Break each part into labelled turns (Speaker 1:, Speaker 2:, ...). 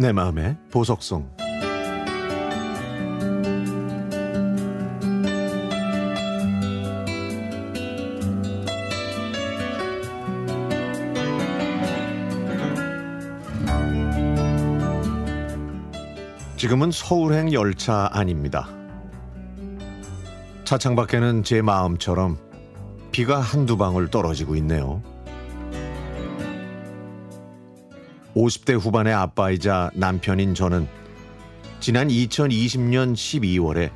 Speaker 1: 내 마음의 보석송 지금은 서울행 열차 안입니다. 차창 밖에는 제 마음처럼 비가 한두 방울 떨어지고 있네요. 50대 후반의 아빠이자 남편인 저는 지난 2020년 12월에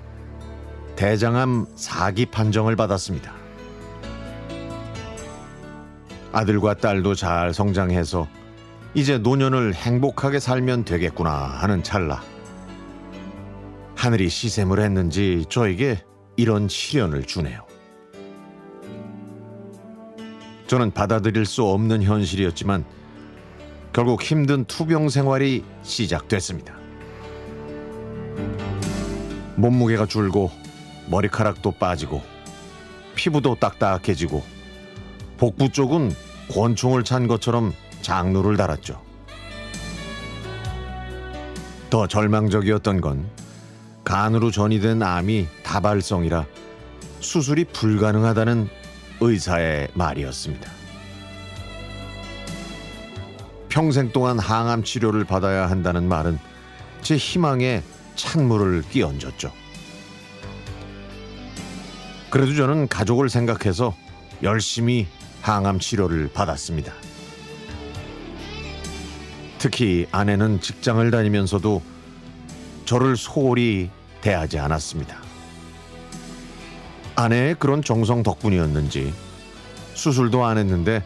Speaker 1: 대장암 4기 판정을 받았습니다. 아들과 딸도 잘 성장해서 이제 노년을 행복하게 살면 되겠구나 하는 찰나. 하늘이 시샘을 했는지 저에게 이런 시련을 주네요. 저는 받아들일 수 없는 현실이었지만 결국 힘든 투병 생활이 시작됐습니다. 몸무게가 줄고 머리카락도 빠지고 피부도 딱딱해지고 복부 쪽은 권총을 찬 것처럼 장루를 달았죠. 더 절망적이었던 건 간으로 전이된 암이 다발성이라 수술이 불가능하다는 의사의 말이었습니다. 평생 동안 항암 치료를 받아야 한다는 말은 제 희망에 찬물을 끼얹었죠. 그래도 저는 가족을 생각해서 열심히 항암 치료를 받았습니다. 특히 아내는 직장을 다니면서도 저를 소홀히 대하지 않았습니다. 아내의 그런 정성 덕분이었는지 수술도 안 했는데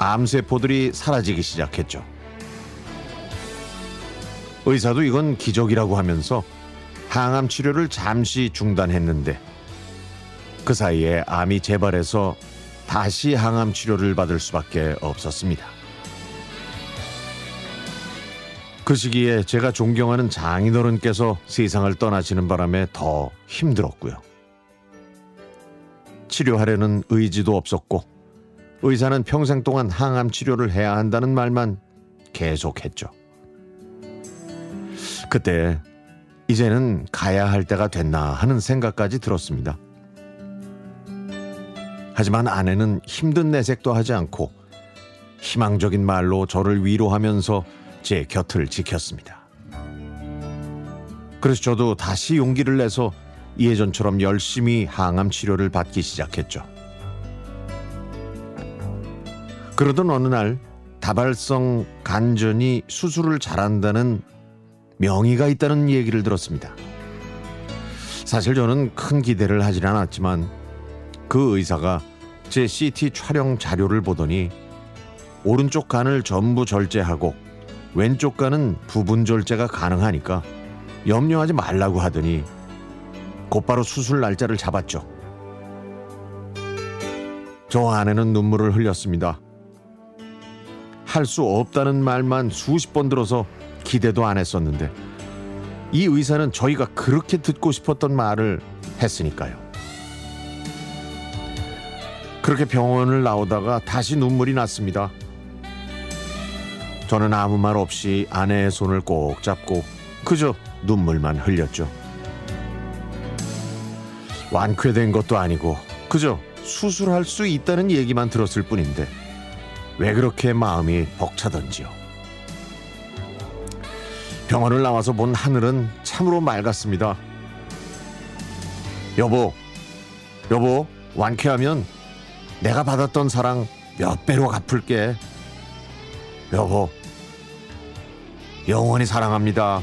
Speaker 1: 암세포들이 사라지기 시작했죠. 의사도 이건 기적이라고 하면서 항암 치료를 잠시 중단했는데 그 사이에 암이 재발해서 다시 항암 치료를 받을 수밖에 없었습니다. 그 시기에 제가 존경하는 장인어른께서 세상을 떠나시는 바람에 더 힘들었고요. 치료하려는 의지도 없었고 의사는 평생 동안 항암 치료를 해야 한다는 말만 계속했죠. 그때 이제는 가야 할 때가 됐나 하는 생각까지 들었습니다. 하지만 아내는 힘든 내색도 하지 않고 희망적인 말로 저를 위로하면서 제 곁을 지켰습니다. 그래서 저도 다시 용기를 내서 예전처럼 열심히 항암 치료를 받기 시작했죠. 그러던 어느 날 다발성 간전이 수술을 잘한다는 명의가 있다는 얘기를 들었습니다. 사실 저는 큰 기대를 하진 않았지만 그 의사가 제 CT 촬영 자료를 보더니 오른쪽 간을 전부 절제하고 왼쪽 간은 부분 절제가 가능하니까 염려하지 말라고 하더니 곧바로 수술 날짜를 잡았죠. 저 아내는 눈물을 흘렸습니다. 할 수 없다는 말만 수십 번 들어서 기대도 안 했었는데 이 의사는 저희가 그렇게 듣고 싶었던 말을 했으니까요. 그렇게 병원을 나오다가 다시 눈물이 났습니다. 저는 아무 말 없이 아내의 손을 꼭 잡고 그저 눈물만 흘렸죠. 완쾌된 것도 아니고 그저 수술할 수 있다는 얘기만 들었을 뿐인데 왜 그렇게 마음이 벅차던지요. 병원을 나와서 본 하늘은 참으로 맑았습니다. 여보, 여보, 완쾌하면 내가 받았던 사랑 몇 배로 갚을게. 여보, 영원히 사랑합니다.